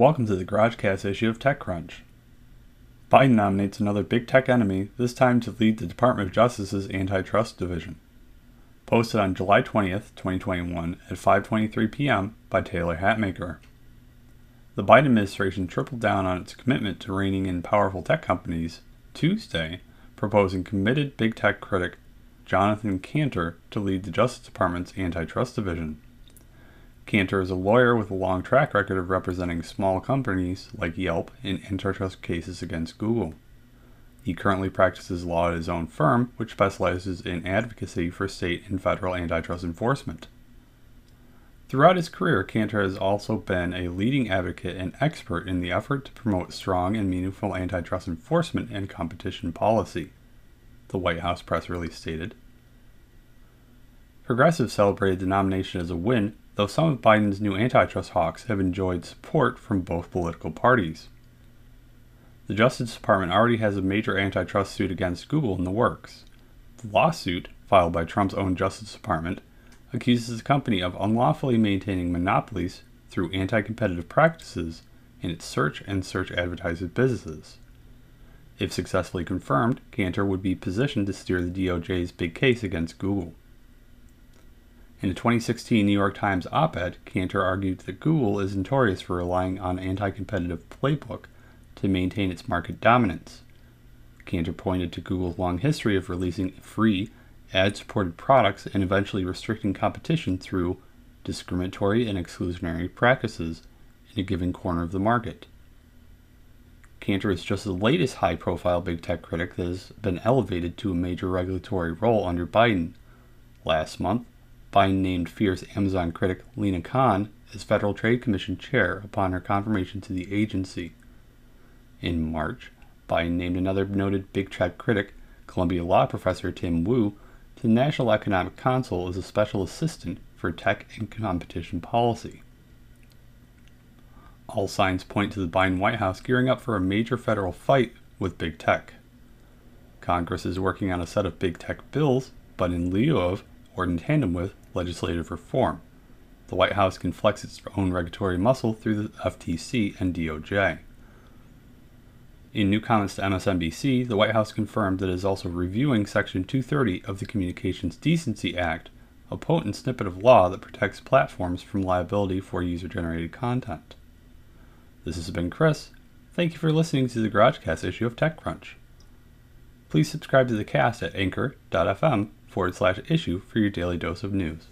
Welcome to the GarageCast issue of TechCrunch. Biden nominates another big tech enemy, this time to lead the Department of Justice's Antitrust Division. Posted on July 20th, 2021 at 5:23 p.m. by Taylor Hatmaker. The Biden administration tripled down on its commitment to reining in powerful tech companies Tuesday, proposing committed big tech critic Jonathan Kanter to lead the Justice Department's Antitrust Division. Kanter is a lawyer with a long track record of representing small companies like Yelp in antitrust cases against Google. He currently practices law at his own firm, which specializes in advocacy for state and federal antitrust enforcement. Throughout his career, Kanter has also been a leading advocate and expert in the effort to promote strong and meaningful antitrust enforcement and competition policy, the White House press release stated. Progressive celebrated the nomination as a win though some of Biden's new antitrust hawks have enjoyed support from both political parties. The Justice Department already has a major antitrust suit against Google in the works. The lawsuit, filed by Trump's own Justice Department, accuses the company of unlawfully maintaining monopolies through anti competitive practices in its search and search advertising businesses. If successfully confirmed, Kanter would be positioned to steer the DOJ's big case against Google. In a 2016 New York Times op ed, Kanter argued that Google is notorious for relying on anti competitive playbook to maintain its market dominance. Kanter pointed to Google's long history of releasing free, ad supported products and eventually restricting competition through discriminatory and exclusionary practices in a given corner of the market. Kanter is just the latest high profile big tech critic that has been elevated to a major regulatory role under Biden. Last month, Biden named fierce Amazon critic Lina Khan as Federal Trade Commission chair upon her confirmation to the agency. In March, Biden named another noted big tech critic, Columbia Law professor Tim Wu, to the National Economic Council as a special assistant for tech and competition policy. All signs point to the Biden White House gearing up for a major federal fight with big tech. Congress is working on a set of big tech bills, but in lieu of, or in tandem with, legislative reform. The White House can flex its own regulatory muscle through the FTC and DOJ. In new comments to MSNBC, the White House confirmed that it is also reviewing Section 230 of the Communications Decency Act, a potent snippet of law that protects platforms from liability for user generated content. This has been Chris. Thank you for listening to the GarageCast issue of TechCrunch. Please subscribe to the cast at anchor.fm forward slash issue for your daily dose of news.